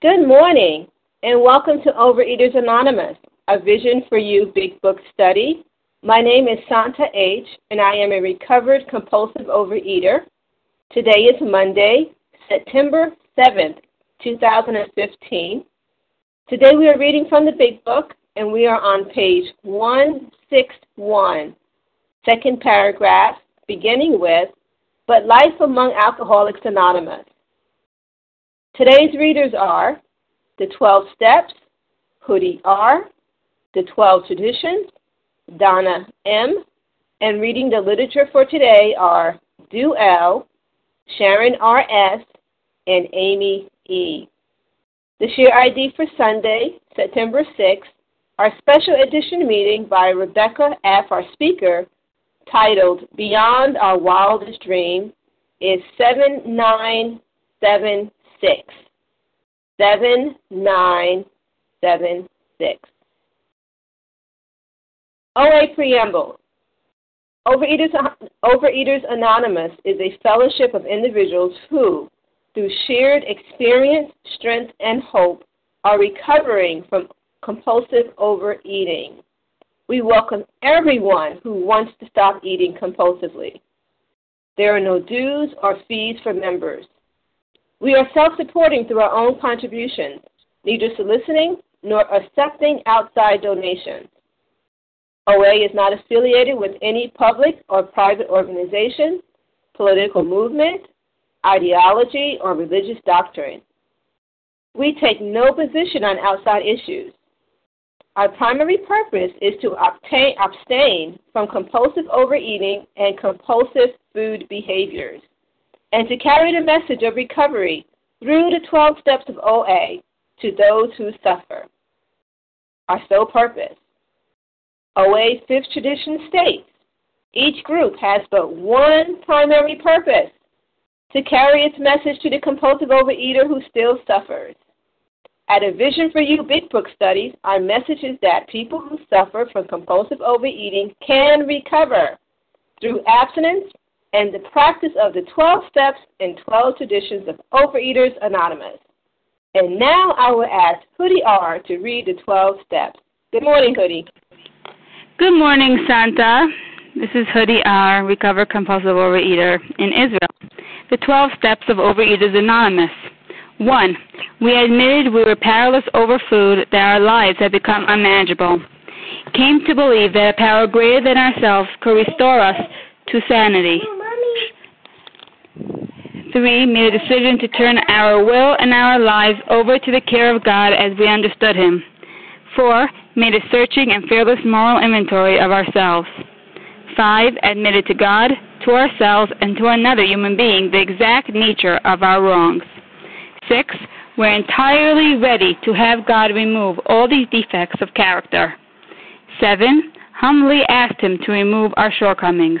Good morning, and welcome to Overeaters Anonymous, a Vision for You Big Book study. My name is Santa H., and I am a recovered compulsive overeater. Today is Monday, September 7th, 2015. Today we are reading from the Big Book, and we are on page 161, second paragraph, beginning with, But Life Among Alcoholics Anonymous. Today's readers are The 12 Steps, Hoodie R., The 12 Traditions, Donna M., and reading the literature for today are Du L., Sharon R.S., and Amy E. The share ID for Sunday, September 6th, our special edition meeting by Rebecca F., our speaker, titled Beyond Our Wildest Dream, is 7976. 7976. OA Preamble Overeaters, Overeaters Anonymous is a fellowship of individuals who, through shared experience, strength, and hope, are recovering from compulsive overeating. We welcome everyone who wants to stop eating compulsively. There are no dues or fees for members. We are self supporting through our own contributions, neither soliciting nor accepting outside donations. OA is not affiliated with any public or private organization, political movement, ideology, or religious doctrine. We take no position on outside issues. Our primary purpose is to obtain, abstain from compulsive overeating and compulsive food behaviors, and to carry the message of recovery through the 12 steps of OA to those who suffer. Our sole purpose. OA's fifth tradition states each group has but one primary purpose to carry its message to the compulsive overeater who still suffers. At a Vision for You Big Book studies, our message is that people who suffer from compulsive overeating can recover through abstinence and the practice of the 12 steps and 12 traditions of Overeaters Anonymous. And now I will ask Hoodie R to read the 12 steps. Good morning, Hoodie. Good morning, Santa. This is Hoodie R, recovered compulsive overeater in Israel. The 12 steps of Overeaters Anonymous. 1. We admitted we were powerless over food, that our lives had become unmanageable. Came to believe that a power greater than ourselves could restore us to sanity. 3. Made a decision to turn our will and our lives over to the care of God as we understood Him. 4. Made a searching and fearless moral inventory of ourselves. 5. Admitted to God, to ourselves, and to another human being the exact nature of our wrongs. 6. We're entirely ready to have God remove all these defects of character. 7. Humbly asked Him to remove our shortcomings.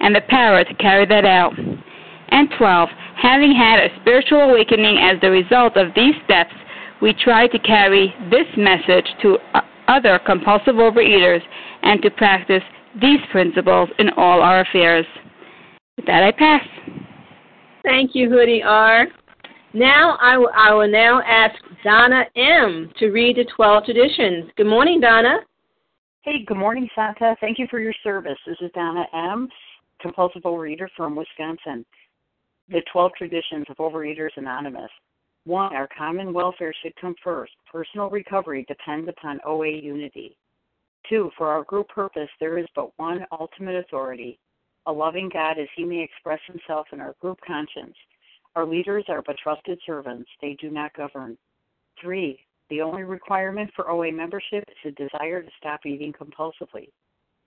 and the power to carry that out. And 12. Having had a spiritual awakening as the result of these steps, we try to carry this message to other compulsive overeaters and to practice these principles in all our affairs. With that, I pass. Thank you, Hoodie R. Now I will, I will now ask Donna M. to read the 12 traditions. Good morning, Donna. Hey, good morning, Santa. Thank you for your service. This is Donna M., compulsive overeater from Wisconsin. The 12 traditions of Overeaters Anonymous. One, our common welfare should come first. Personal recovery depends upon OA unity. Two, for our group purpose, there is but one ultimate authority a loving God as he may express himself in our group conscience. Our leaders are but trusted servants, they do not govern. Three, the only requirement for OA membership is a desire to stop eating compulsively.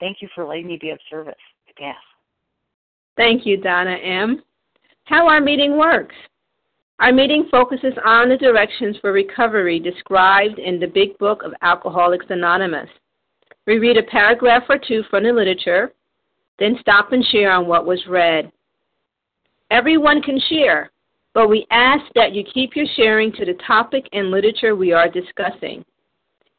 Thank you for letting me be of service. Yes. Thank you, Donna M. How our meeting works. Our meeting focuses on the directions for recovery described in the Big Book of Alcoholics Anonymous. We read a paragraph or two from the literature, then stop and share on what was read. Everyone can share, but we ask that you keep your sharing to the topic and literature we are discussing,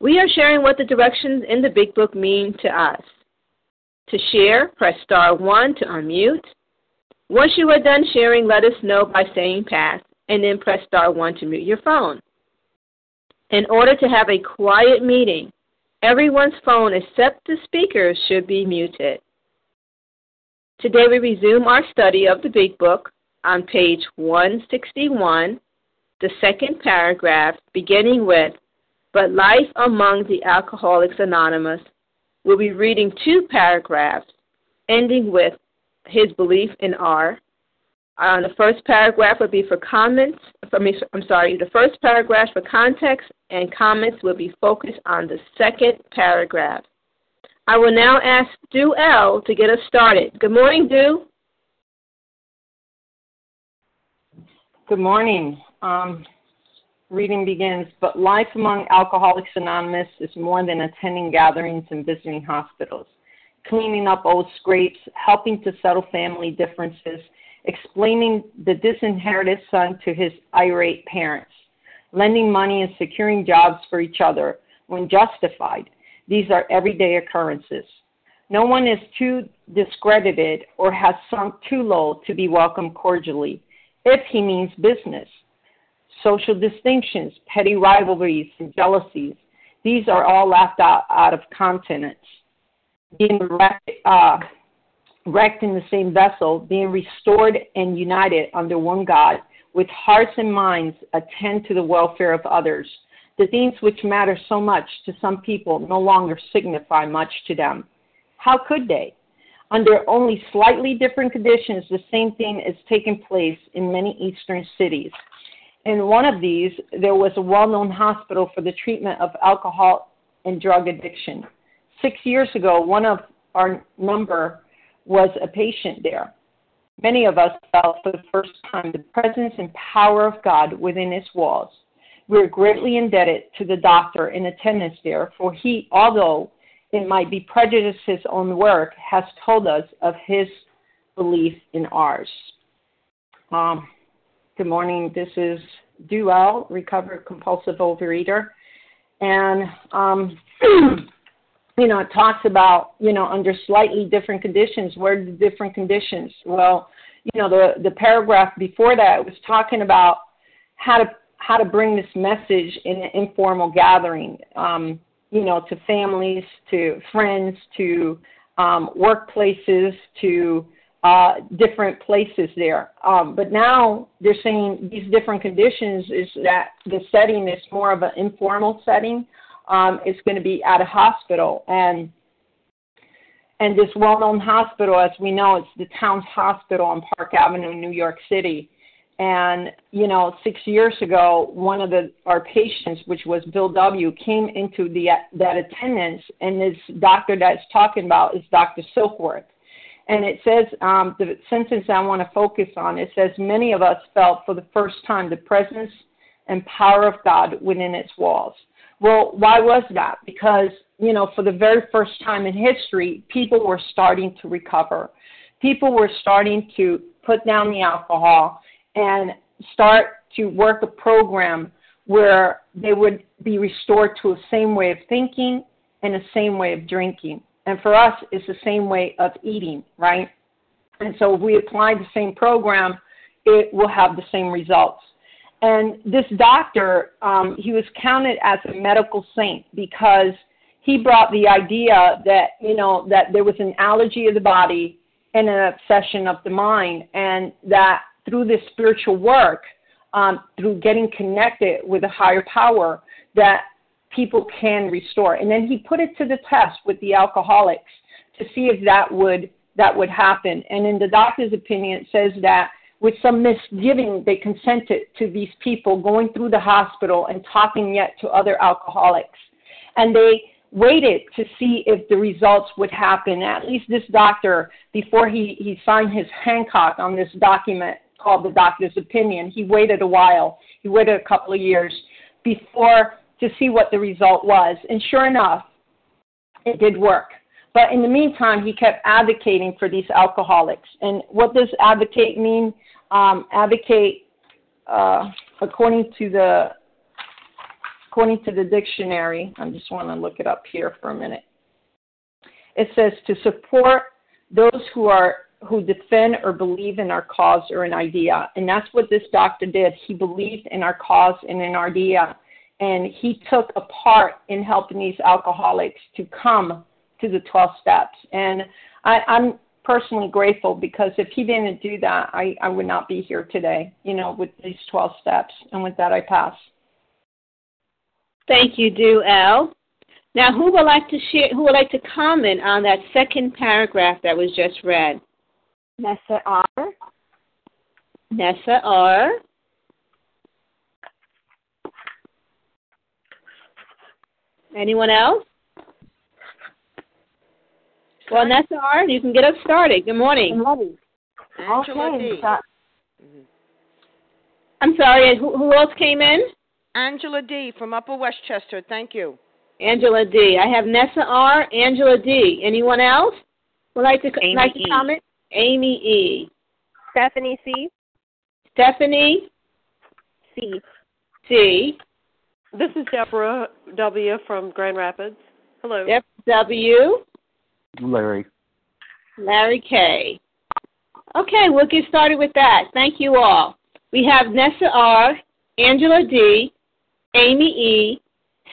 We are sharing what the directions in the Big Book mean to us. To share, press star 1 to unmute. Once you are done sharing, let us know by saying pass, and then press star 1 to mute your phone. In order to have a quiet meeting, everyone's phone except the speaker should be muted. Today we resume our study of the Big Book on page 161, the second paragraph, beginning with, But Life Among the Alcoholics Anonymous. We'll be reading two paragraphs, ending with His Belief in R. Uh, the first paragraph will be for comments. For me, I'm sorry, the first paragraph for context, and comments will be focused on the second paragraph. I will now ask Du L to get us started. Good morning, Du. Good morning. Um, reading begins, but life among Alcoholics Anonymous is more than attending gatherings and visiting hospitals, cleaning up old scrapes, helping to settle family differences, explaining the disinherited son to his irate parents, lending money and securing jobs for each other when justified, these are everyday occurrences. No one is too discredited or has sunk too low to be welcomed cordially, if he means business. Social distinctions, petty rivalries, and jealousies, these are all left out, out of countenance. Being wrecked, uh, wrecked in the same vessel, being restored and united under one God, with hearts and minds attend to the welfare of others the things which matter so much to some people no longer signify much to them. How could they? Under only slightly different conditions, the same thing is taking place in many eastern cities. In one of these, there was a well known hospital for the treatment of alcohol and drug addiction. Six years ago, one of our number was a patient there. Many of us felt for the first time the presence and power of God within its walls. We are greatly indebted to the doctor in attendance there, for he, although it might be prejudiced his own work, has told us of his belief in ours. Um, good morning. This is Duell, recovered compulsive overeater. And, um, you know, it talks about, you know, under slightly different conditions. Where are the different conditions? Well, you know, the, the paragraph before that was talking about how to how to bring this message in an informal gathering, um, you know, to families, to friends, to um, workplaces to uh, different places there. Um, but now they're saying these different conditions is that the setting is more of an informal setting. Um, it's going to be at a hospital and and this well-known hospital, as we know, it's the Towns Hospital on Park Avenue, New York City. And you know, six years ago, one of the our patients, which was Bill W, came into the that attendance, and this doctor that's talking about is Dr. Silkworth. And it says um, the sentence I want to focus on. It says many of us felt for the first time the presence and power of God within its walls. Well, why was that? Because you know, for the very first time in history, people were starting to recover. People were starting to put down the alcohol and start to work a program where they would be restored to a same way of thinking and a same way of drinking. And for us, it's the same way of eating, right? And so if we apply the same program, it will have the same results. And this doctor, um, he was counted as a medical saint because he brought the idea that you know that there was an allergy of the body and an obsession of the mind, and that through this spiritual work, um, through getting connected with a higher power, that people can restore. And then he put it to the test with the alcoholics to see if that would that would happen. And in the doctor's opinion, it says that with some misgiving, they consented to these people going through the hospital and talking yet to other alcoholics. And they waited to see if the results would happen. At least this doctor, before he, he signed his Hancock on this document called the doctor's opinion, he waited a while. He waited a couple of years before to see what the result was. And sure enough, it did work. But in the meantime, he kept advocating for these alcoholics. And what does advocate mean? Um, advocate, uh, according to the according to the dictionary, I just want to look it up here for a minute. It says to support those who are who defend or believe in our cause or an idea. And that's what this doctor did. He believed in our cause and in our idea. And he took a part in helping these alcoholics to come to the 12 steps. And I, I'm personally grateful because if he didn't do that, I, I would not be here today, you know, with these 12 steps. And with that, I pass. Thank you, Du L. Now, who would like to share? Who would like to comment on that second paragraph that was just read? Nessa R. Nessa R. Anyone else? Well, Nessa R, you can get us started. Good morning. Good morning. Angela okay. D. So, mm-hmm. I'm sorry. Who, who else came in? Angela D. from Upper Westchester. Thank you. Angela D. I have Nessa R. Angela D. Anyone else would like to Amy like to E. comment? Amy E. Stephanie C. Stephanie C. C. This is Deborah W. from Grand Rapids. Hello. F. W. Larry. Larry K. Okay, we'll get started with that. Thank you all. We have Nessa R, Angela D, Amy E,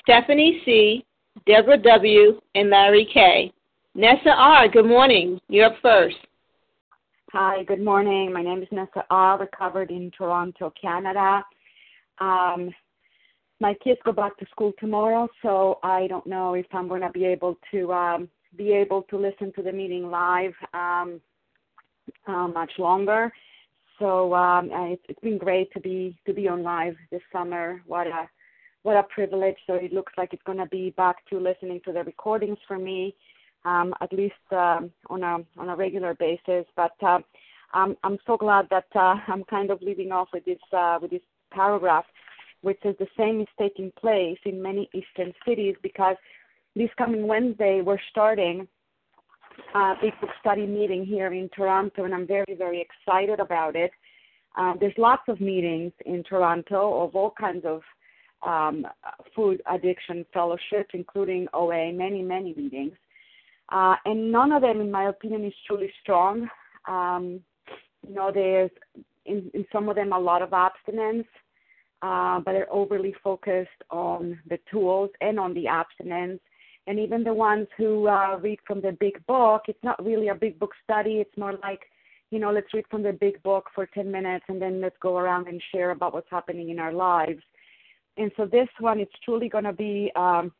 Stephanie C, Deborah W, and Larry K. Nessa R, good morning. You're up first. Hi, good morning. My name is Nessa R. Recovered in Toronto, Canada. Um, my kids go back to school tomorrow, so I don't know if I'm going to be able to um, be able to listen to the meeting live um, uh, much longer. So um, it's, it's been great to be to be on live this summer. What a what a privilege! So it looks like it's going to be back to listening to the recordings for me, um, at least um, on a on a regular basis. But uh, I'm I'm so glad that uh, I'm kind of leading off with this uh, with this paragraph, which is the same is taking place in many eastern cities because this coming Wednesday we're starting a big book study meeting here in Toronto, and I'm very very excited about it. Uh, there's lots of meetings in Toronto of all kinds of um, food addiction fellowships, including OA, many many meetings, uh, and none of them, in my opinion, is truly strong. Um, you know, there's in, in some of them a lot of abstinence, uh, but they're overly focused on the tools and on the abstinence And even the ones who uh, read from the big book, it's not really a big book study. It's more like, you know, let's read from the big book for 10 minutes and then let's go around and share about what's happening in our lives. And so this one, it's truly going to be um,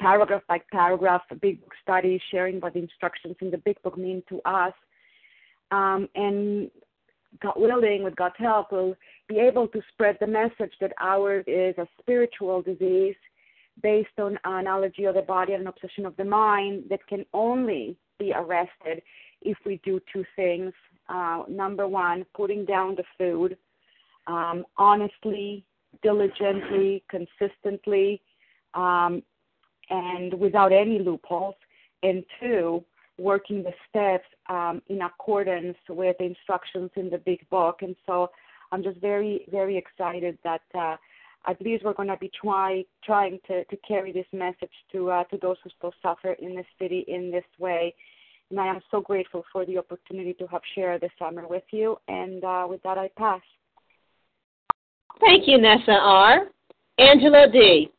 paragraph by paragraph, a big book study, sharing what the instructions in the big book mean to us. Um, and God willing, with God's help, we'll be able to spread the message that ours is a spiritual disease based on an allergy of the body and an obsession of the mind that can only be arrested if we do two things. Uh, number one, putting down the food um, honestly, diligently, consistently, um, and without any loopholes. And two, working the steps um, in accordance with the instructions in the big book. And so I'm just very, very excited that uh, at least we're going to be try, trying to, to carry this message to uh, to those who still suffer in this city in this way. And I am so grateful for the opportunity to have shared this summer with you. And uh, with that, I pass. Thank you, Nessa R. Angela D.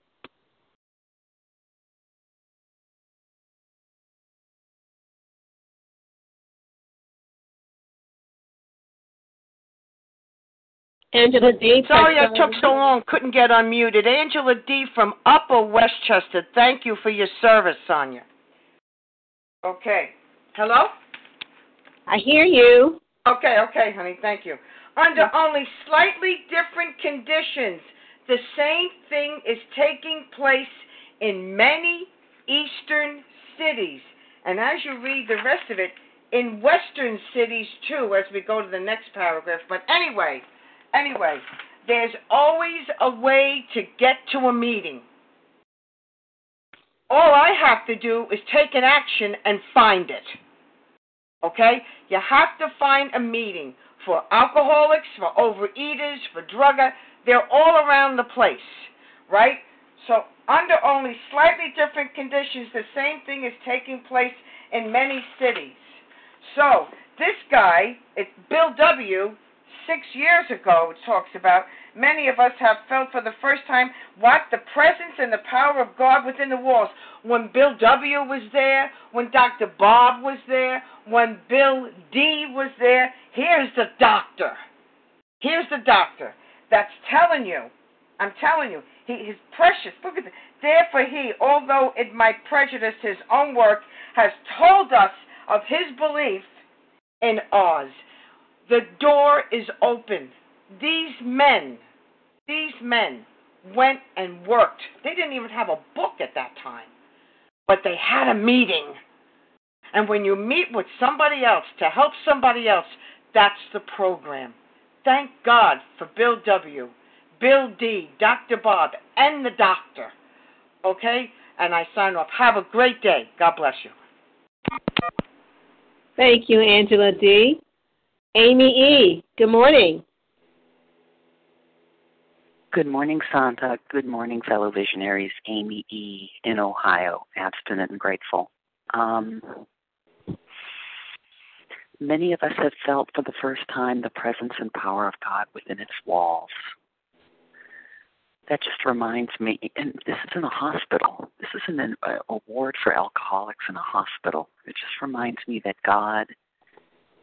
Angela D. Sorry I took so long, couldn't get unmuted. Angela D. from Upper Westchester. Thank you for your service, Sonia. Okay. Hello? I hear you. Okay, okay, honey. Thank you. Under only slightly different conditions, the same thing is taking place in many eastern cities. And as you read the rest of it, in western cities too, as we go to the next paragraph. But anyway, Anyway, there's always a way to get to a meeting. All I have to do is take an action and find it. Okay? You have to find a meeting for alcoholics, for overeaters, for drug they're all around the place, right? So under only slightly different conditions, the same thing is taking place in many cities. So this guy, it's Bill W six years ago, talks about, many of us have felt for the first time what the presence and the power of God within the walls. When Bill W. was there, when Dr. Bob was there, when Bill D. was there, here's the doctor. Here's the doctor that's telling you, I'm telling you, he is precious. Look at this. Therefore, he, although it might prejudice his own work, has told us of his belief in Oz. The door is open. These men, these men went and worked. They didn't even have a book at that time, but they had a meeting. And when you meet with somebody else to help somebody else, that's the program. Thank God for Bill W., Bill D., Dr. Bob, and the doctor. Okay? And I sign off. Have a great day. God bless you. Thank you, Angela D. Amy E., good morning. Good morning, Santa. Good morning, fellow visionaries. Amy E. in Ohio, abstinent and grateful. Um, many of us have felt for the first time the presence and power of God within its walls. That just reminds me, and this is in a hospital. This isn't an a ward for alcoholics in a hospital. It just reminds me that God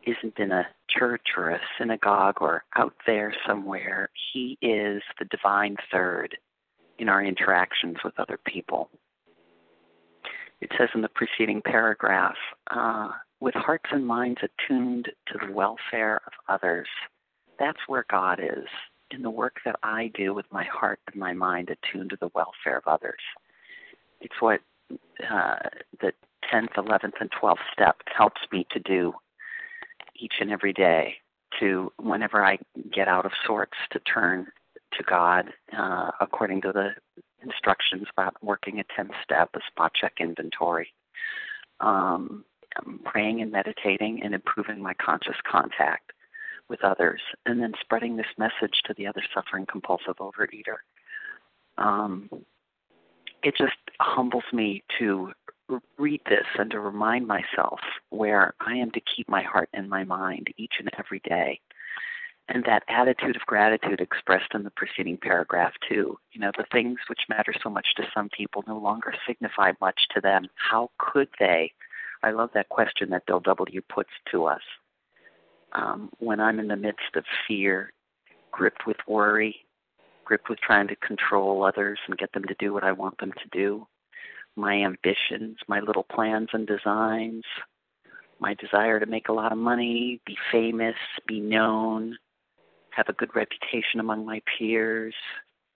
isn't in a church or a synagogue or out there somewhere. He is the divine third in our interactions with other people. It says in the preceding paragraph, uh, with hearts and minds attuned to the welfare of others. That's where God is in the work that I do with my heart and my mind attuned to the welfare of others. It's what uh, the 10th, 11th, and 12th step helps me to do each and every day to whenever I get out of sorts to turn to God uh, according to the instructions about working a 10 step, a spot check inventory, um, praying and meditating and improving my conscious contact with others, and then spreading this message to the other suffering compulsive overeater. Um, it just humbles me to read this and to remind myself where I am to keep my heart and my mind each and every day. and that attitude of gratitude expressed in the preceding paragraph too. You know the things which matter so much to some people no longer signify much to them. How could they? I love that question that bill w puts to us. Um, when i'm in the midst of fear gripped with worry gripped with trying to control others and get them to do what i want them to do my ambitions my little plans and designs my desire to make a lot of money, be famous, be known, have a good reputation among my peers,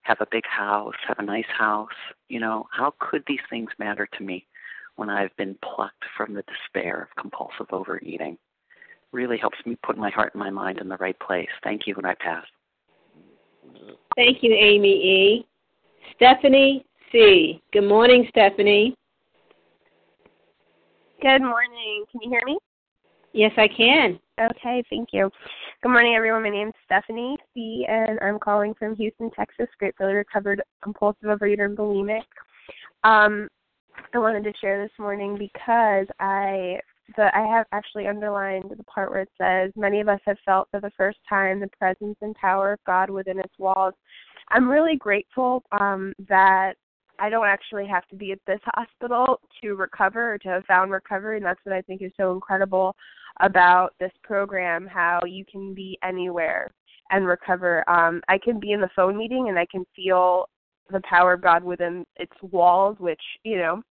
have a big house, have a nice house. You know, how could these things matter to me when I've been plucked from the despair of compulsive overeating? Really helps me put my heart and my mind in the right place. Thank you, and I pass. Thank you, Amy E. Stephanie C. Good morning, Stephanie. Good morning. Can you hear me? Yes, I can. Okay, thank you. Good morning, everyone. My name is Stephanie C., and I'm calling from Houston, Texas. Gratefully recovered compulsive overeater and bulimic. Um, I wanted to share this morning because I the I have actually underlined the part where it says many of us have felt for the first time the presence and power of God within its walls. I'm really grateful um, that I don't actually have to be at this hospital to recover or to have found recovery, and that's what I think is so incredible about this program. How you can be anywhere and recover. Um, I can be in the phone meeting and I can feel the power of God within its walls, which you know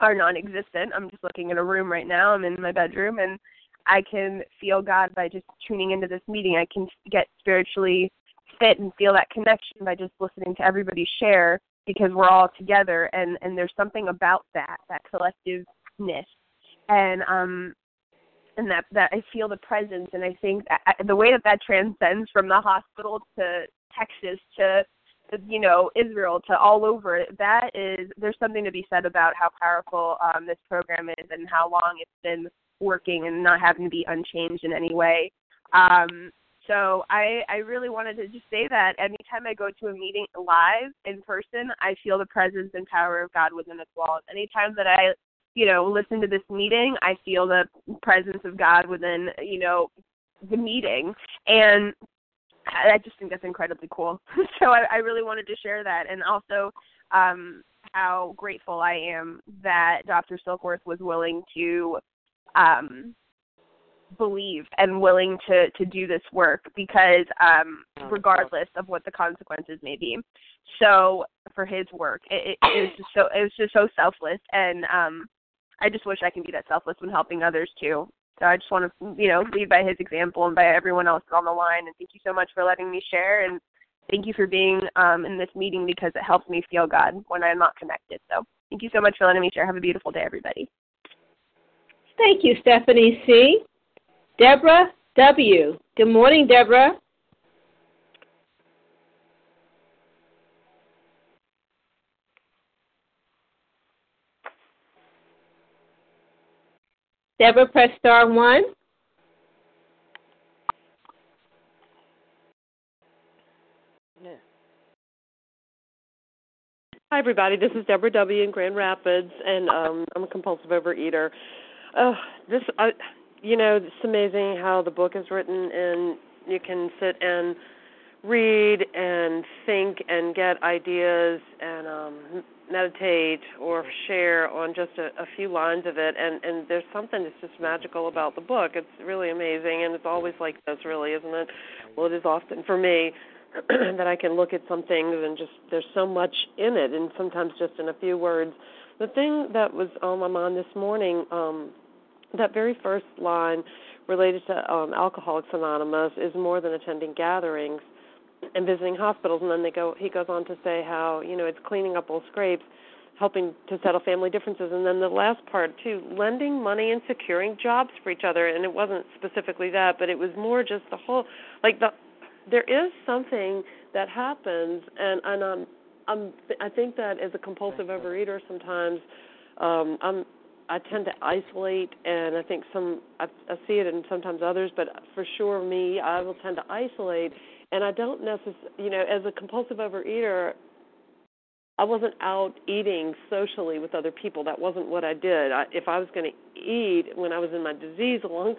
are non-existent. I'm just looking in a room right now. I'm in my bedroom and I can feel God by just tuning into this meeting. I can get spiritually fit and feel that connection by just listening to everybody share because we're all together and and there's something about that that collectiveness. And um and that that I feel the presence. And I think that, the way that that transcends from the hospital to Texas to you know Israel to all over that is there's something to be said about how powerful um this program is and how long it's been working and not having to be unchanged in any way. Um so I I really wanted to just say that anytime I go to a meeting live in person, I feel the presence and power of God within its walls. Anytime that I you know listen to this meeting, I feel the presence of God within you know the meeting and I just think that's incredibly cool. so I, I really wanted to share that, and also um, how grateful I am that Dr. Silkworth was willing to um, believe and willing to to do this work because um regardless of what the consequences may be. So for his work it, it, it was just so it was just so selfless and um i just wish i can be that selfless when helping others too. So i just want to you know lead by his example and by everyone else on the line and thank you so much for letting me share and thank you for being um in this meeting because it helps me feel god when i'm not connected. So thank you so much for letting me share. Have a beautiful day everybody. Thank you, Stephanie C. Deborah W. Good morning, Deborah. Deborah, press star one. Hi, everybody. This is Deborah W. in Grand Rapids, and um, I'm a compulsive overeater. Uh, this, I, you know, it's amazing how the book is written, and you can sit and read and think and get ideas and um meditate or share on just a, a few lines of it and and there's something that's just magical about the book. It's really amazing and it's always like this really isn't it? Well it is often for me that i can look at some things and just there's so much in it and sometimes just in a few words. The thing that was on my mind this morning um that very first line related to um, Alcoholics Anonymous is more than attending gatherings and visiting hospitals. And then they go, he goes on to say how you know it's cleaning up old scrapes, helping to settle family differences, and then the last part too, lending money and securing jobs for each other. And it wasn't specifically that, but it was more just the whole like the there is something that happens, and and um, I'm I think that as a compulsive overeater sometimes um I'm I tend to isolate, and I think some I, I see it in sometimes others, but for sure me, I will tend to isolate, and I don't necessarily, you know, as a compulsive overeater, I wasn't out eating socially with other people. That wasn't what I did. I, if I was going to eat when I was in my disease long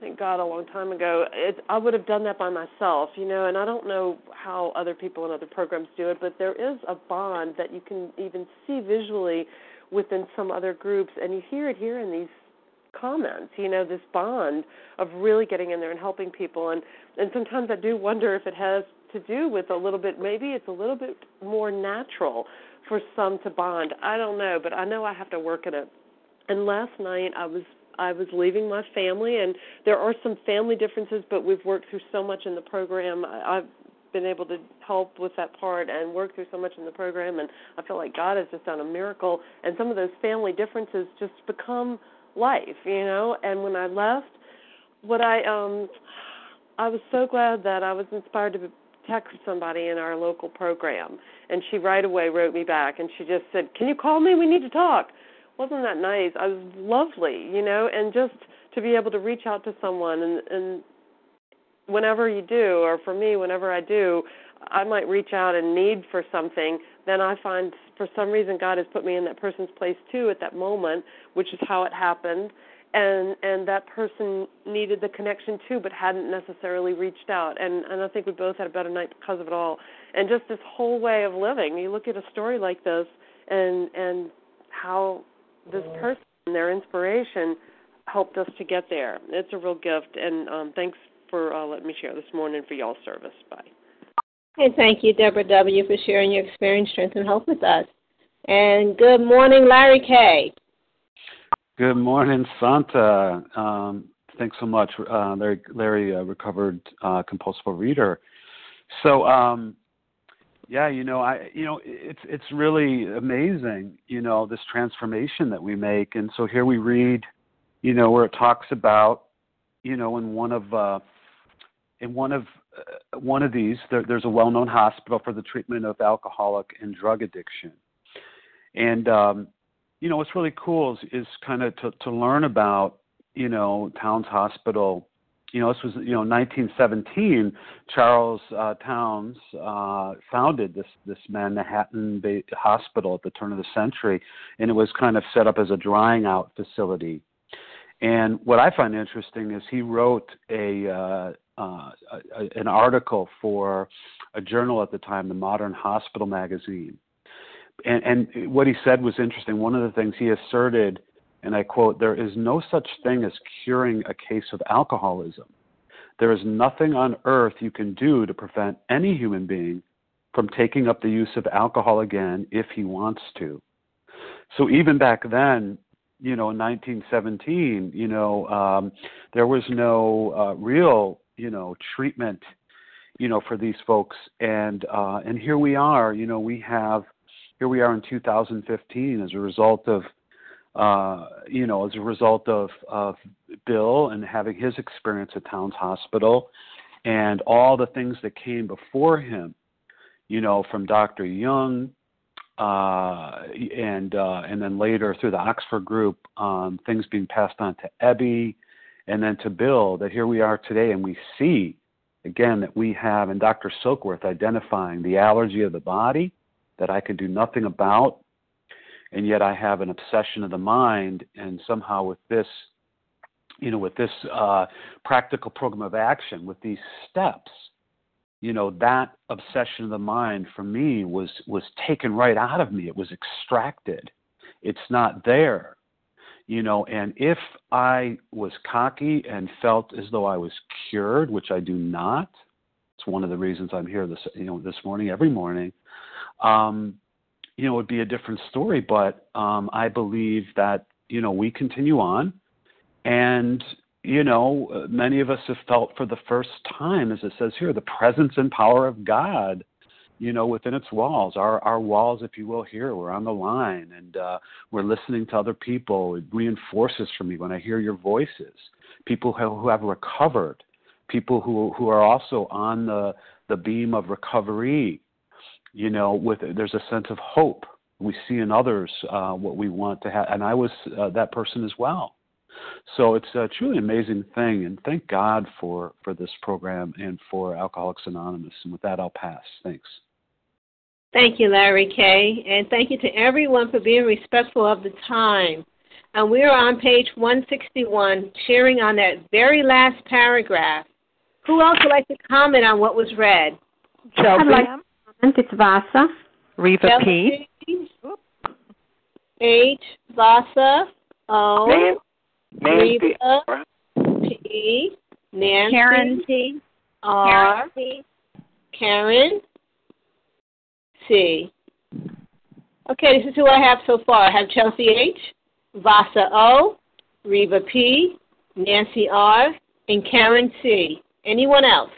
thank God a long time ago. It, I would have done that by myself, you know, and I don't know how other people in other programs do it, but there is a bond that you can even see visually within some other groups, and you hear it here in these comments you know this bond of really getting in there and helping people. And and sometimes i do wonder if it has to do with a little bit maybe it's a little bit more natural for some to bond. I don't know but i know i have to work at it. And last night i was I was leaving my family, and there are some family differences, but we've worked through so much in the program. I, I've been able to help with that part and work through so much in the program, and I feel like God has just done a miracle. And some of those family differences just become life, you know. And when I left, what I um, I was so glad that I was inspired to text somebody in our local program, and she right away wrote me back, and she just said, "Can you call me? We need to talk." wasn't that nice? I was lovely, you know, and just to be able to reach out to someone and and whenever you do, or for me, whenever I do, I might reach out and need for something. Then I find for some reason God has put me in that person's place too at that moment, which is how it happened. And and that person needed the connection too, but hadn't necessarily reached out. And and I think we both had a better night because of it all. And just this whole way of living. You look at a story like this, and and how this person, their inspiration, helped us to get there. It's a real gift, and um, thanks for uh, letting me share this morning for y'all's service. Bye. And thank you, Deborah W., for sharing your experience, strength, and hope with us. And good morning, Larry K. Good morning, Santa. Um, thanks so much. Uh, Larry, Larry uh, recovered uh, compulsive reader. So, um, yeah, you know, I you know, it's it's really amazing, you know, this transformation that we make. And so here we read, you know, where it talks about, you know, in one of uh in one of uh, one of these there, there's a well-known hospital for the treatment of alcoholic and drug addiction. And um you know, what's really cool is, is kind of to to learn about, you know, Towns Hospital you know, this was you know 1917. Charles uh, Towns uh, founded this this Manhattan hospital at the turn of the century, and it was kind of set up as a drying out facility. And what I find interesting is he wrote a, uh, uh, an article for a journal at the time, the Modern Hospital magazine. And, and what he said was interesting. One of the things he asserted and I quote, There is no such thing as curing a case of alcoholism. There is nothing on earth you can do to prevent any human being from taking up the use of alcohol again if he wants to. So even back then, you know, in 1917, you know, um, there was no uh, real, you know, treatment, you know, for these folks, and uh, and here we are, you know, we have, here we are in 2015 as a result of uh, you know, as a result of, of Bill and having his experience at Towns Hospital and all the things that came before him, you know, from Dr. Jung uh, and uh, and then later through the Oxford Group, um, things being passed on to Ebby and then to Bill. That here we are today, and we see again that we have, and Dr. Silkworth identifying the allergy of the body that I can do nothing about, and yet I have an obsession of the mind, and somehow with this, you know, with this uh, practical program of action, with these steps, you know, that obsession of the mind for me was was taken right out of me. It was extracted. It's not there, you know. And if I was cocky and felt as though I was cured, which I do not, it's one of the reasons I'm here this you know this morning every morning. Um, you know, it would be a different story. But um, I believe that you know we continue on, and you know, many of us have felt for the first time, as it says here, the presence and power of God. You know, within its walls, our our walls, if you will, here we're on the line and uh, we're listening to other people. It reinforces for me when I hear your voices. People who, have recovered, people who who are also on the the beam of recovery you know, with there's a sense of hope. We see in others uh, what we want to have, and I was uh, that person as well. So it's a truly amazing thing, and thank God for for this program and for Alcoholics Anonymous. And with that, I'll pass. Thanks. Thank you, Larry K. And thank you to everyone for being respectful of the time. and we are on page 161, sharing on that very last paragraph. Who else would like to comment on what was read? Chelsea. I'd like to comment. It's Vasa. Reva Chelsea, P. H. Vasa. O. Nancy. Reva. P. Nancy. Karen T. R. Karen T. Karen. C. Okay, this is who I have so far. I have Chelsea H, Vasa O, Reva P, Nancy R, and Karen C. Anyone else?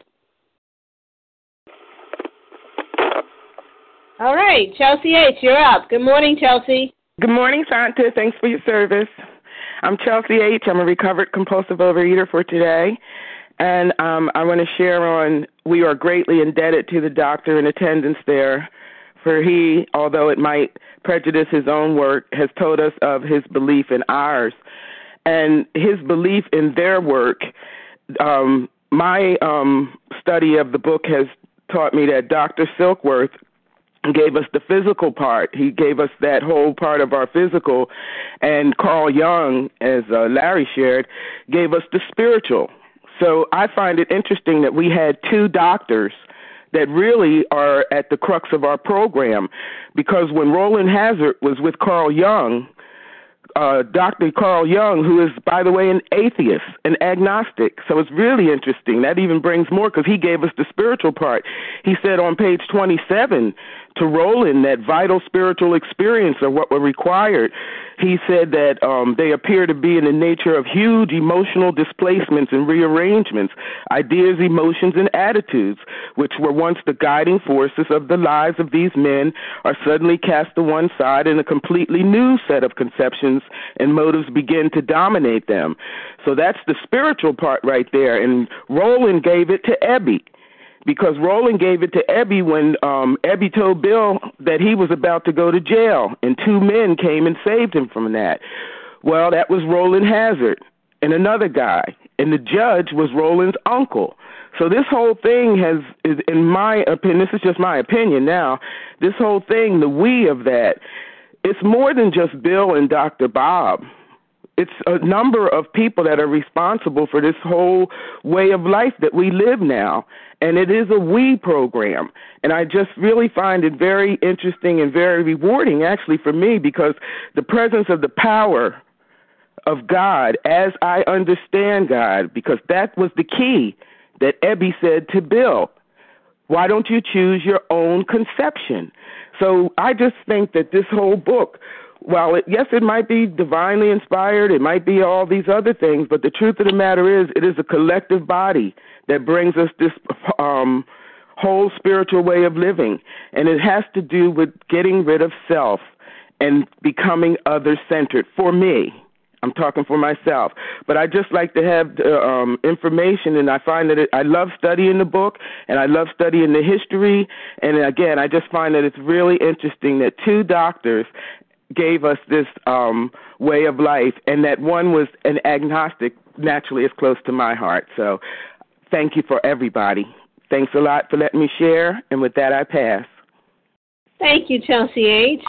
All right, Chelsea H, you're up. Good morning, Chelsea. Good morning, Santa. Thanks for your service. I'm Chelsea H. I'm a recovered compulsive overeater for today. And um, I want to share on we are greatly indebted to the doctor in attendance there, for he, although it might prejudice his own work, has told us of his belief in ours. And his belief in their work, um, my um, study of the book has taught me that Dr. Silkworth gave us the physical part. He gave us that whole part of our physical. And Carl Jung, as uh, Larry shared, gave us the spiritual. So I find it interesting that we had two doctors that really are at the crux of our program because when Rowland Hazard was with Carl Jung, uh, Dr. Carl Jung, who is, by the way, an atheist, an agnostic. So it's really interesting. That even brings more because he gave us the spiritual part. He said on page 27 to Rowland that vital spiritual experience are what were required. He said that um, they appear to be in the nature of huge emotional displacements and rearrangements, ideas, emotions, and attitudes, which were once the guiding forces of the lives of these men, are suddenly cast to one side, and a completely new set of conceptions and motives begin to dominate them. So that's the spiritual part right there. And Rowland gave it to Ebby because Rowland gave it to Ebby when um Ebby told Bill that he was about to go to jail and two men came and saved him from that. Well, that was Rowland Hazard and another guy and the judge was Rowland's uncle. So this whole thing has is in my opinion this is just my opinion now, this whole thing, the we of that, it's more than just Bill and Dr. Bob it's a number of people that are responsible for this whole way of life that we live now and it is a we program. And i just really find it very interesting and very rewarding actually for me because the presence of the power of god as i understand god because that was the key that ebby said to bill. Why don't you choose your own conception? So i just think that this whole book while it, yes, it might be divinely inspired, it might be all these other things, but the truth of the matter is, it is a collective body that brings us this um, whole spiritual way of living, and it has to do with getting rid of self and becoming other centered. For me, I'm talking for myself, but I just like to have uh, um, information, and I find that it, I love studying the book, and I love studying the history, and again, I just find that it's really interesting that two doctors gave us this um, way of life, and that one was an agnostic. Naturally, is close to my heart. So, thank you for everybody. Thanks a lot for letting me share, and with that, I pass. Thank you, Chelsea H.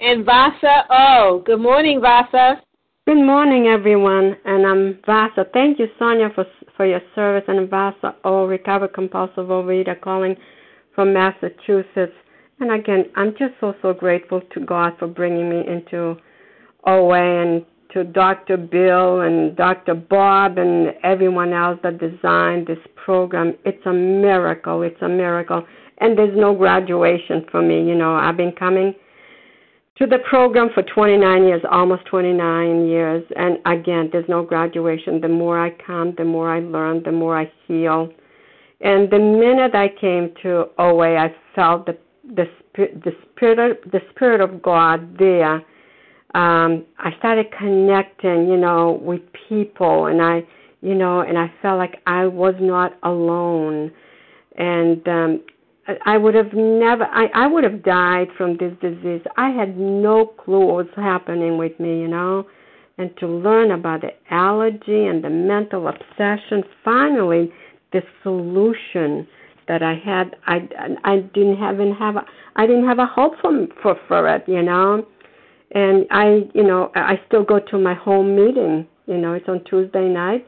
And Vasa O. Good morning, Vasa. Good morning, everyone. And I'm Vasa. Thank you, Sonia, for for your service. And Vasa O, recovered compulsive overeater, calling from Massachusetts. And again, I'm just so, so grateful to God for bringing me into OA and to Dr. Bill and Dr. Bob and everyone else that designed this program. It's a miracle. It's a miracle. And there's no graduation for me. You know, I've been coming to the program for 29 years, almost 29 years. And again, there's no graduation. The more I come, the more I learn, the more I heal. And the minute I came to OA, I felt the the spirit, the spirit, of, the spirit of God there. Um, I started connecting, you know, with people, and I, you know, and I felt like I was not alone, and um, I would have never, I, I would have died from this disease. I had no clue what was happening with me, you know, and to learn about the allergy and the mental obsession, finally, the solution that I had I I didn't even have a I didn't have a hope for for for it, you know. and I, you know, I still go to my home meeting. You know, it's on Tuesday night,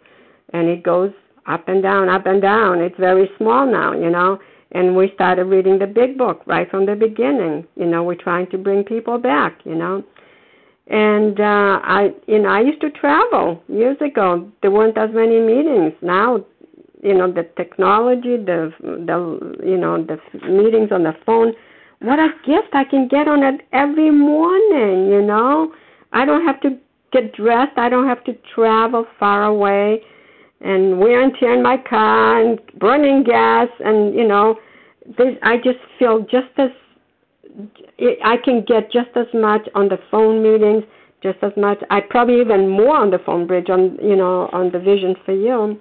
and it goes up and down, up and down. It's very small now, you know. And we started reading the big book right from the beginning. You know, we're trying to bring people back, you know. And uh I you know, I used to travel years ago. There weren't as many meetings. Now, you know, the technology, the the you know, the meetings on the phone, what a gift I can get on it every morning, you know. I don't have to get dressed. I don't have to travel far away and wear and tear in my car and burning gas and you know this I just feel just as I can get just as much on the phone meetings, just as much. I probably even more on the phone bridge on you know on the Vision for You.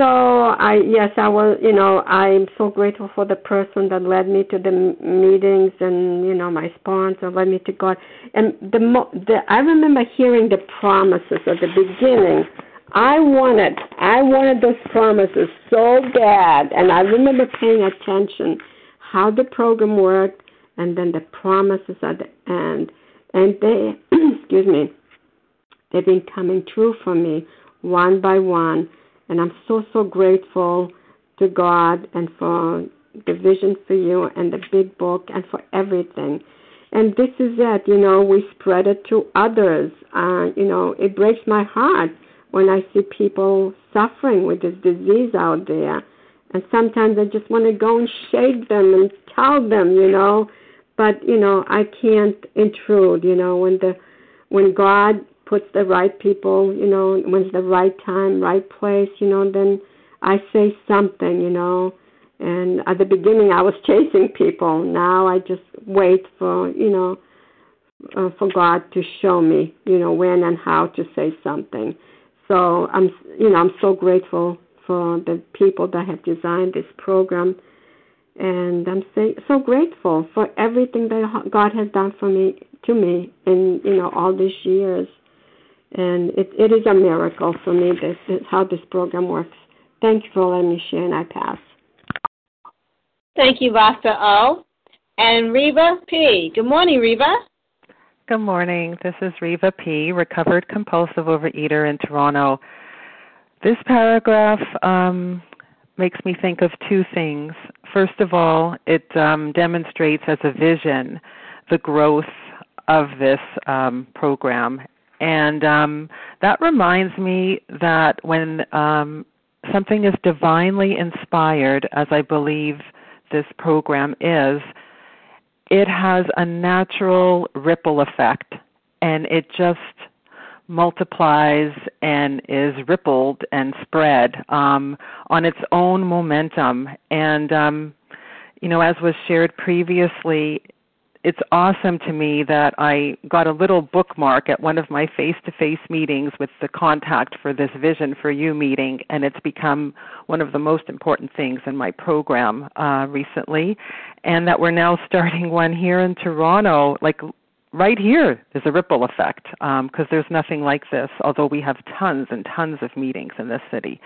So I yes I was you know I'm so grateful for the person that led me to the meetings and you know my sponsor led me to God. And the mo- the I remember hearing the promises at the beginning. I wanted, I wanted those promises so bad, and I remember paying attention how the program worked, and then the promises at the end, and they, excuse me, they've been coming true for me one by one, and I'm so so grateful to God and for the vision for you and the big book and for everything. And this is it, you know, we spread it to others. Uh, you know, it breaks my heart when I see people suffering with this disease out there. And sometimes I just want to go and shake them and tell them, you know, but you know, I can't intrude, you know, when the when God puts the right people, you know, when it's the right time, right place, you know, then I say something, you know. And at the beginning I was chasing people. Now I just wait for, you know, uh, for God to show me, you know, when and how to say something. So I'm, you know, I'm so grateful for the people that have designed this program, and I'm so, so grateful for everything that God has done for me, to me, in you know all these years. And it, it is a miracle for me this, is how this program works. Thank you for letting me share, and I pass. Thank you, Vasa O. And Reva P. Good morning, Reva. Good morning. This is Reva P., recovered compulsive overeater in Toronto. This paragraph um, makes me think of two things. First of all, it um, demonstrates as a vision the growth of this um, program. And um, that reminds me that when um, something is divinely inspired, as I believe this program is, it has a natural ripple effect and it just multiplies and is rippled and spread um, on its own momentum. And, um, you know, as was shared previously, it's awesome to me that I got a little bookmark at one of my face to face meetings with the contact for this Vision for You meeting, and it's become one of the most important things in my program uh, recently. And that we're now starting one here in Toronto, like right here, there's a ripple effect because um, there's nothing like this, although we have tons and tons of meetings in this city.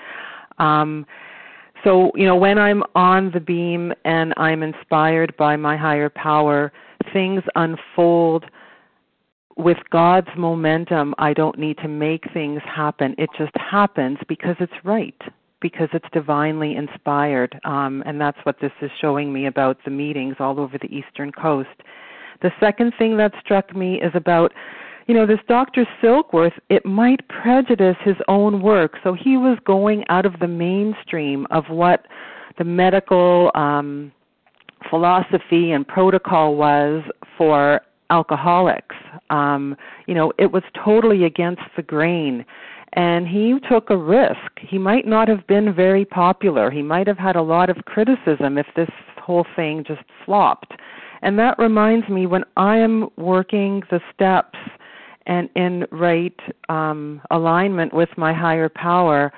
Um, so, you know, when I'm on the beam and I'm inspired by my higher power, things unfold with God's momentum. I don't need to make things happen. It just happens because it's right, because it's divinely inspired. Um, and that's what this is showing me about the meetings all over the Eastern Coast. The second thing that struck me is about you know, this Dr. Silkworth, it might prejudice his own work. So he was going out of the mainstream of what the medical um, philosophy and protocol was for alcoholics. Um, you know, it was totally against the grain. And he took a risk. He might not have been very popular. He might have had a lot of criticism if this whole thing just flopped. And that reminds me when I am working the steps and in right um, alignment with my higher power,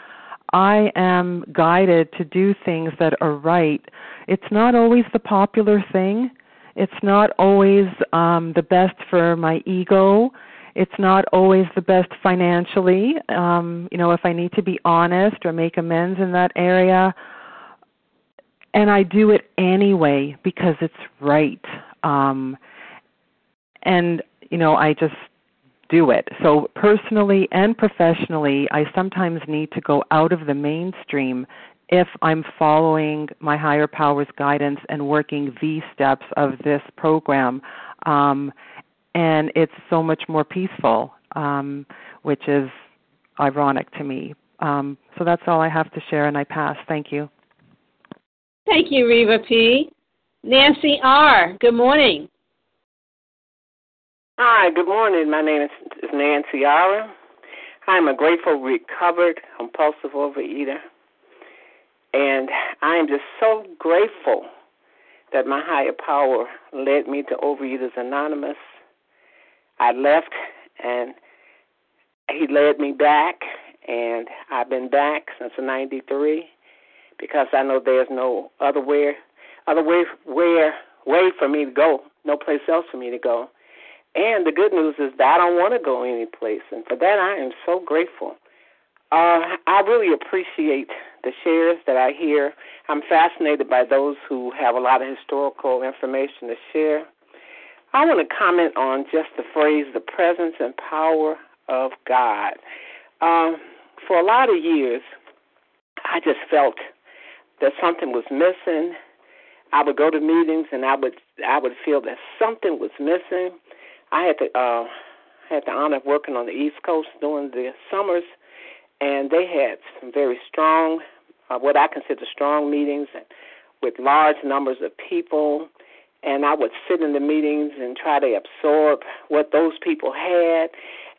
I am guided to do things that are right. It's not always the popular thing. It's not always um, the best for my ego. It's not always the best financially. Um, you know, if I need to be honest or make amends in that area, and I do it anyway because it's right. Um, and you know, I just do it. So personally and professionally, I sometimes need to go out of the mainstream if I'm following my higher powers guidance and working the steps of this program. Um, and it's so much more peaceful, um, which is ironic to me. Um, so that's all I have to share, and I pass. Thank you. Thank you, Reva P. Nancy R. Good morning. Hi, good morning. My name is Nancy Allen. I am a grateful, recovered, compulsive overeater. And I am just so grateful that my higher power led me to Overeaters Anonymous. I left and he led me back, and I've been back since '93 because I know there's no other way, other way, where way for me to go, no place else for me to go. And the good news is that I don't want to go any place, and for that I am so grateful. Uh, I really appreciate the shares that I hear. I'm fascinated by those who have a lot of historical information to share. I want to comment on just the phrase the presence and power of God. Um, for a lot of years, I just felt that something was missing. I would go to meetings and I would I would feel that something was missing. I had the uh, had the honor of working on the East Coast during the summers, and they had some very strong, uh, what I consider strong meetings with large numbers of people. And I would sit in the meetings and try to absorb what those people had.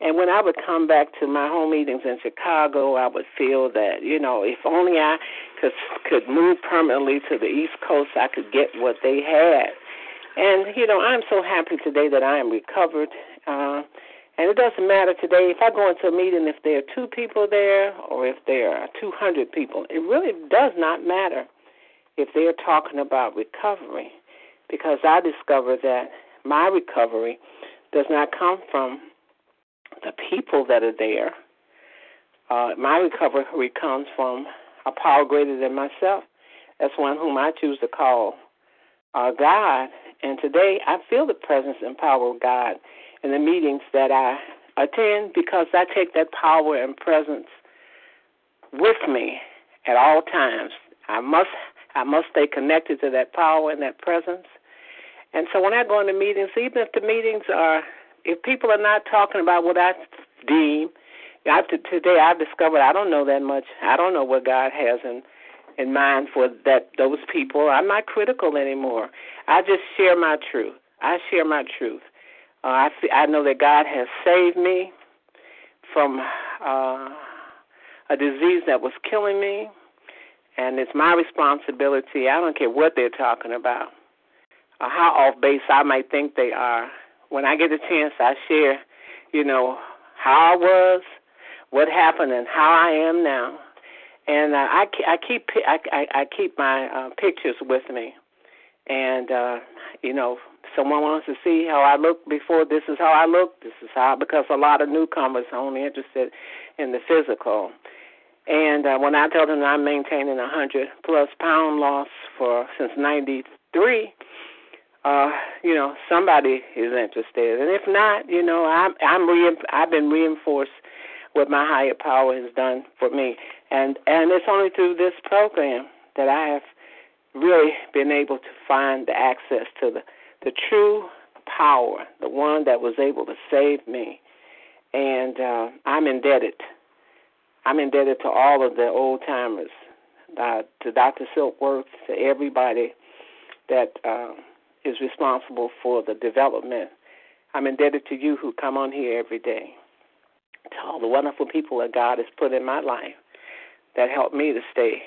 And when I would come back to my home meetings in Chicago, I would feel that you know, if only I could could move permanently to the East Coast, I could get what they had. And you know, I'm so happy today that I am recovered. Uh, and it doesn't matter today if I go into a meeting if there are two people there or if there are 200 people. It really does not matter if they're talking about recovery, because I discovered that my recovery does not come from the people that are there. Uh, my recovery comes from a power greater than myself. That's one whom I choose to call uh, God. And today I feel the presence and power of God in the meetings that I attend because I take that power and presence with me at all times. I must I must stay connected to that power and that presence. And so when I go into meetings, even if the meetings are if people are not talking about what I deem, I, today I've discovered I don't know that much. I don't know what God has in in mind for that those people. I'm not critical anymore. I just share my truth. I share my truth. Uh, I I know that God has saved me from uh, a disease that was killing me, and it's my responsibility. I don't care what they're talking about, or how off base I might think they are when I get a chance, I share, you know, how I was, what happened, and how I am now. And uh, I, I keep I, I, keep my uh, pictures with me, and uh, you know, someone wants to see how I look before. This is how I look. This is how because a lot of newcomers are only interested in the physical. And uh, when I tell them I'm maintaining a hundred plus pound loss for since '93, uh, you know, somebody is interested, and if not, you know, I'm I'm re- I've been reinforced what my higher power has done for me, and and it's only through this program that I have really been able to find the access to the the true power, the one that was able to save me, and uh, I'm indebted. I'm indebted to all of the old timers, uh, to Dr. Silkworth, to everybody that. Uh, is responsible for the development. I'm indebted to you who come on here every day, to all the wonderful people that God has put in my life that helped me to stay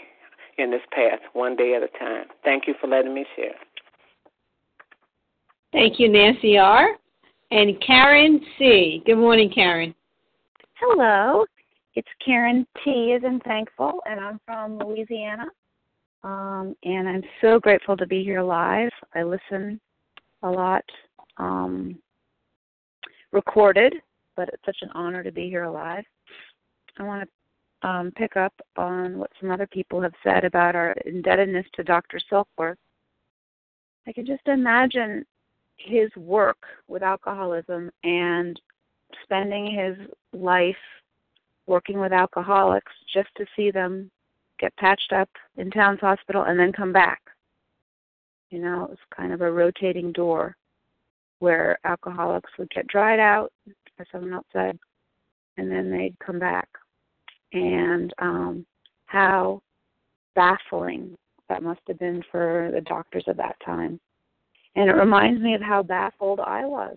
in this path one day at a time. Thank you for letting me share. Thank you, Nancy R. And Karen C. Good morning, Karen. Hello. It's Karen T. as in thankful, and I'm from Louisiana. Um, and I'm so grateful to be here live. I listen a lot um, recorded, but it's such an honor to be here live. I want to um, pick up on what some other people have said about our indebtedness to Dr. Silkworth. I can just imagine his work with alcoholism and spending his life working with alcoholics just to see them get patched up in Towns Hospital and then come back. You know, it was kind of a rotating door where alcoholics would get dried out, as someone else said, and then they'd come back. And um, how baffling that must have been for the doctors at that time. And it reminds me of how baffled I was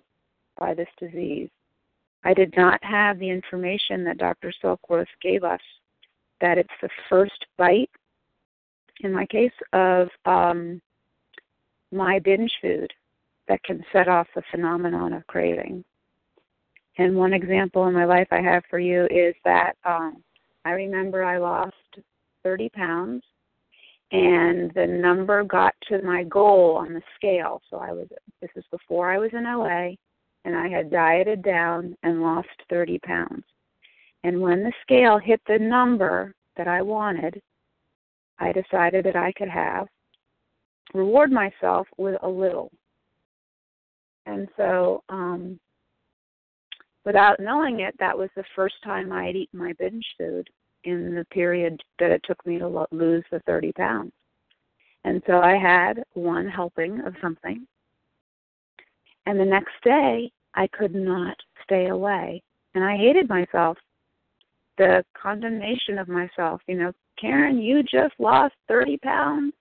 by this disease. I did not have the information that Dr. Silkworth gave us that it's the first bite, in my case, of um, my binge food that can set off the phenomenon of craving. And one example in my life I have for you is that um, I remember I lost 30 pounds and the number got to my goal on the scale. So I was this was before I was in OA and I had dieted down and lost 30 pounds. And when the scale hit the number that I wanted, I decided that I could have reward myself with a little. And so, um, without knowing it, that was the first time I had eaten my binge food in the period that it took me to lo- lose the 30 pounds. And so I had one helping of something. And the next day, I could not stay away. And I hated myself. The condemnation of myself. You know, Karen, you just lost 30 pounds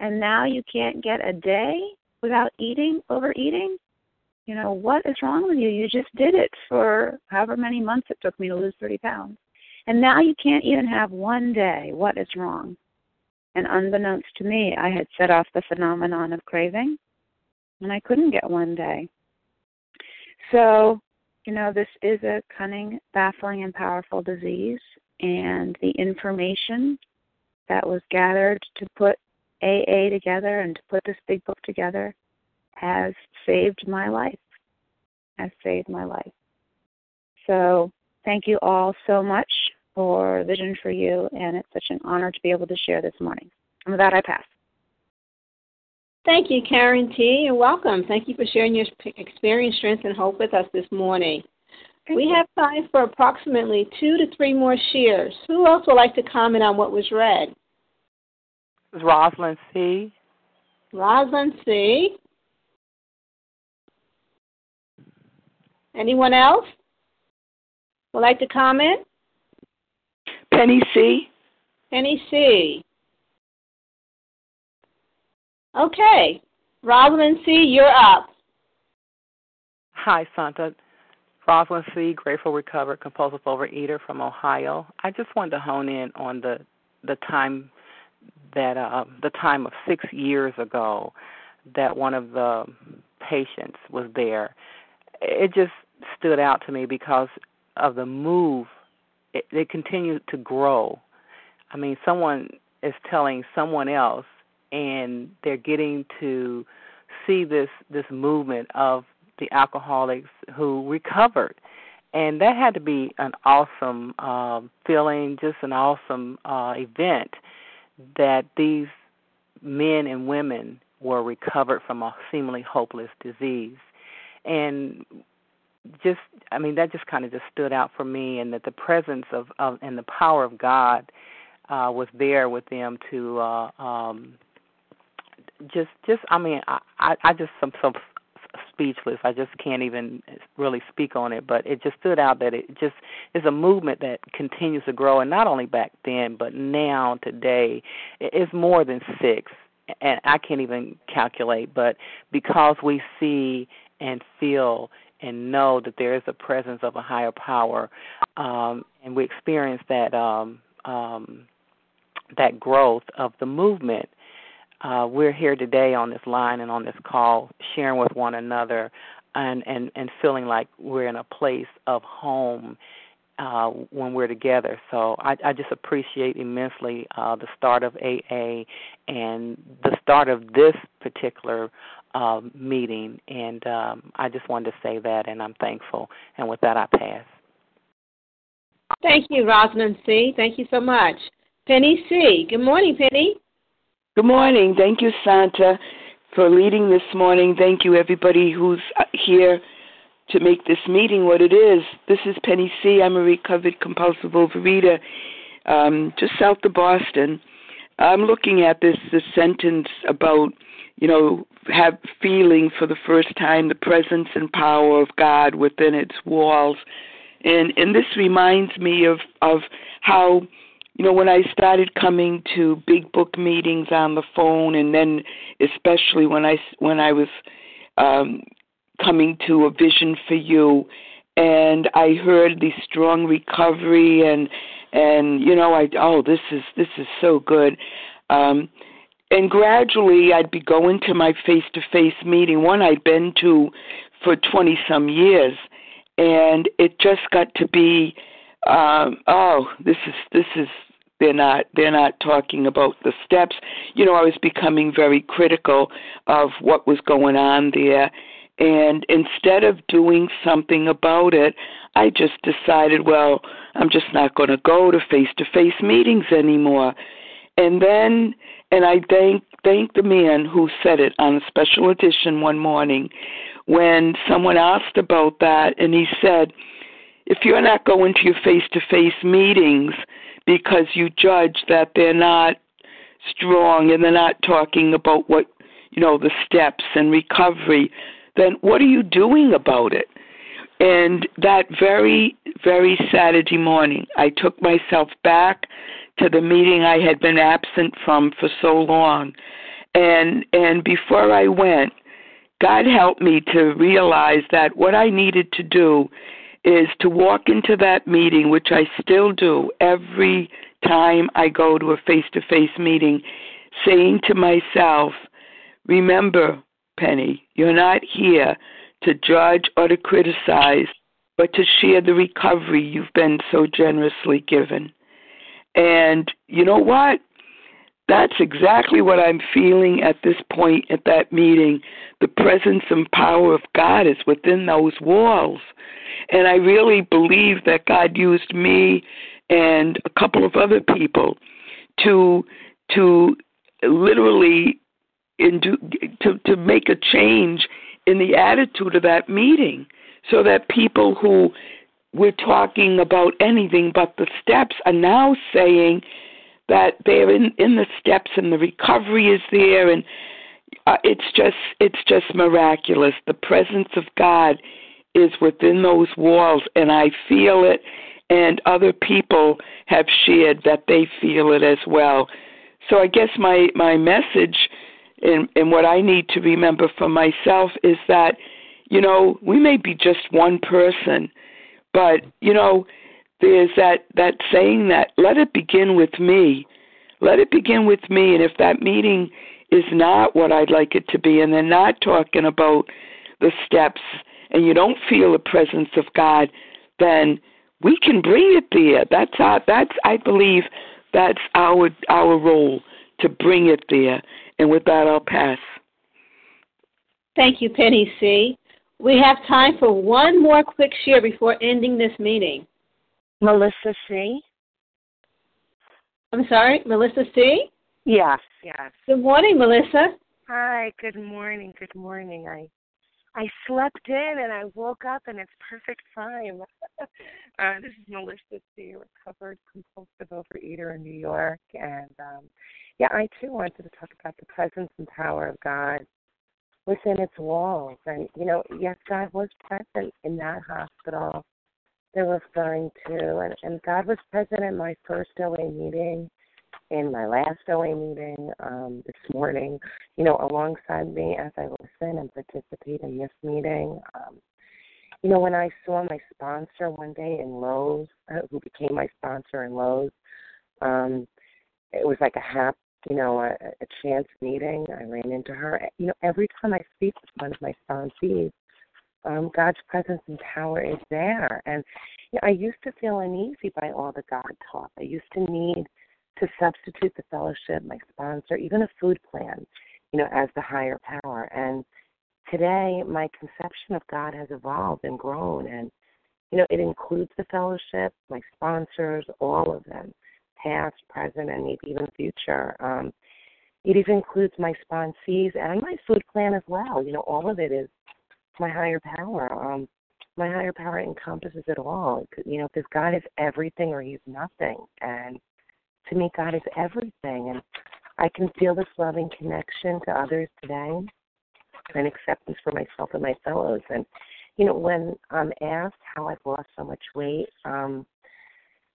and now you can't get a day without eating, overeating? You know, what is wrong with you? You just did it for however many months it took me to lose 30 pounds. And now you can't even have one day. What is wrong? And unbeknownst to me, I had set off the phenomenon of craving, and I couldn't get one day. So, you know, this is a cunning, baffling, and powerful disease, and the information that was gathered to put AA together and to put this big book together has saved my life. Has saved my life. So thank you all so much for Vision for You, and it's such an honor to be able to share this morning. And with that, I pass. Thank you, Karen T., You're welcome. Thank you for sharing your experience, strength, and hope with us this morning. Thank we you. have time for approximately two to three more shares. Who else would like to comment on what was read? This is Rosalind C. Rosalind C. Anyone else would like to comment? Penny C. Penny C. Okay. Rosalind C., you're up. Hi, Santa. Rosalind C., grateful recovered compulsive overeater from Ohio. I just wanted to hone in on the the time that uh, the time of six years ago that one of the patients was there. It just stood out to me because of the move. It, it continued to grow. I mean, someone is telling someone else, and they're getting to see this this movement of the alcoholics who recovered and that had to be an awesome uh, feeling, just an awesome uh, event that these men and women were recovered from a seemingly hopeless disease. And just I mean that just kind of just stood out for me and that the presence of, of and the power of God uh was there with them to uh um just just I mean I I, I just some some speechless. I just can't even really speak on it, but it just stood out that it just is a movement that continues to grow, and not only back then, but now today, it's more than six, and I can't even calculate. But because we see and feel and know that there is a presence of a higher power, um, and we experience that um, um, that growth of the movement uh, we're here today on this line and on this call, sharing with one another, and and and feeling like we're in a place of home uh, when we're together. So I, I just appreciate immensely uh, the start of AA and the start of this particular uh, meeting, and um, I just wanted to say that, and I'm thankful. And with that, I pass. Thank you, Rosalind C. Thank you so much. Penny C. Good morning, Penny. Good morning. Thank you, Santa. for leading this morning. Thank you, everybody who's uh, here to make this meeting what it is. This is Penny C. I'm a recovered compulsive overeater um, just south of Boston. I'm looking at this, this sentence about, you know, have feeling for the first time the presence and power of God within its walls. And and this reminds me of of how you know when I started coming to big book meetings on the phone and then especially when I when I was um coming to a vision for you and I heard the strong recovery and and you know I oh this is this is so good um and gradually I'd be going to my face to face meeting. One I'd been to for 20 some years and it just got to be um oh this is this is they're not they're not talking about the steps. You know I was becoming very critical of what was going on there. And instead of doing something about it, I just decided, well, I'm just not going to go to face to face meetings anymore. And then, and I thank thank the man who said it on a special edition one morning when someone asked about that, and he said, if you're not going to your face to face meetings because you judge that they're not strong and they're not talking about what you know the steps and recovery then what are you doing about it? And that very, very Saturday morning, I took myself back to the meeting I had been absent from for so long. And and before I went, God helped me to realize that what I needed to do is to walk into that meeting, which I still do every time I go to a face to face meeting, saying to myself, Remember, Penny. You're not here to judge or to criticize, but to share the recovery you've been so generously given. And you know what? That's exactly what I'm feeling at this point at that meeting. The presence and power of God is within those walls. And I really believe that God used me and a couple of other people to to literally into to to make a change in the attitude of that meeting so that people who were talking about anything but the steps are now saying that they're in in the steps and the recovery is there and uh, it's just it's just miraculous. The presence of god is within those walls and i feel it and other people have shared that they feel it as well. So i guess my my message and, and what I need to remember for myself is that, you know, we may be just one person, but, you know, there's that, that saying that let it begin with me. Let it begin with me. And if that meeting is not what I'd like it to be, and they're not talking about the steps, and you don't feel the presence of God, then we can bring it there. That's our, that's I believe that's our our role to bring it there. And with that, I'll pass. Thank you, Penny C. We have time for one more quick share before ending this meeting. Melissa C. I'm sorry, Melissa C. Yes, yes. Good morning, Melissa. Hi. Good morning. Good morning. I I slept in and I woke up and it's perfect time. uh, this is Melissa C. Recovered compulsive overeater in New York, and um, yeah, I too wanted to talk about the presence and power of God within its walls. And, you know, yes, God was present in that hospital they're referring to. And, and God was present in my first OA meeting, in my last OA meeting um, this morning, you know, alongside me as I listen and participate in this meeting. Um, you know, when I saw my sponsor one day in Lowe's, uh, who became my sponsor in Lowe's, um, it was like a hap you know, a, a chance meeting. I ran into her. You know, every time I speak with one of my sponsees, um, God's presence and power is there. And you know, I used to feel uneasy by all the God talk. I used to need to substitute the fellowship, my sponsor, even a food plan, you know, as the higher power. And today, my conception of God has evolved and grown. And, you know, it includes the fellowship, my sponsors, all of them past, present, and maybe even future. Um, it even includes my sponsees and my food plan as well. You know, all of it is my higher power. Um, my higher power encompasses it all. You know, because God is everything or He's nothing, and to me, God is everything. And I can feel this loving connection to others today, and acceptance for myself and my fellows. And you know, when I'm asked how I've lost so much weight, um,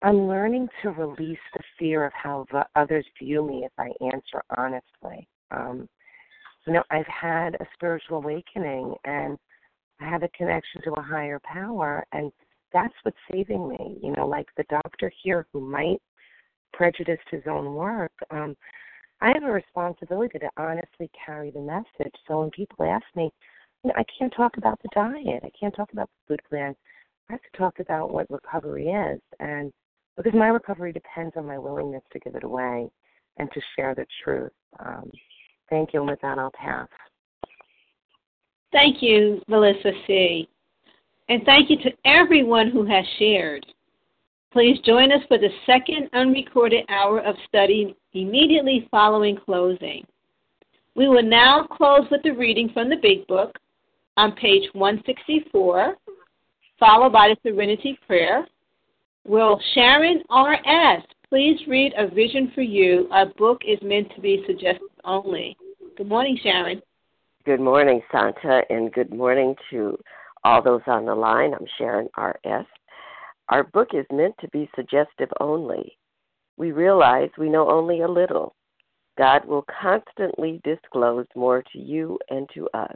I'm learning to release the fear of how the others view me if I answer honestly. Um, you know, I've had a spiritual awakening and I have a connection to a higher power, and that's what's saving me. You know, like the doctor here who might prejudice his own work. Um, I have a responsibility to honestly carry the message. So when people ask me, you know, I can't talk about the diet, I can't talk about the food plan. I have to talk about what recovery is, and because my recovery depends on my willingness to give it away and to share the truth. Um, thank you, and with that, I'll pass. Thank you, Melissa C. And thank you to everyone who has shared. Please join us for the second unrecorded hour of study immediately following closing. We will now close with the reading from the Big Book on page 164, followed by the Serenity Prayer, Will Sharon R.S. please read A Vision for You? Our book is meant to be suggestive only. Good morning, Sharon. Good morning, Santa, and good morning to all those on the line. I'm Sharon R.S. Our book is meant to be suggestive only. We realize we know only a little. God will constantly disclose more to you and to us.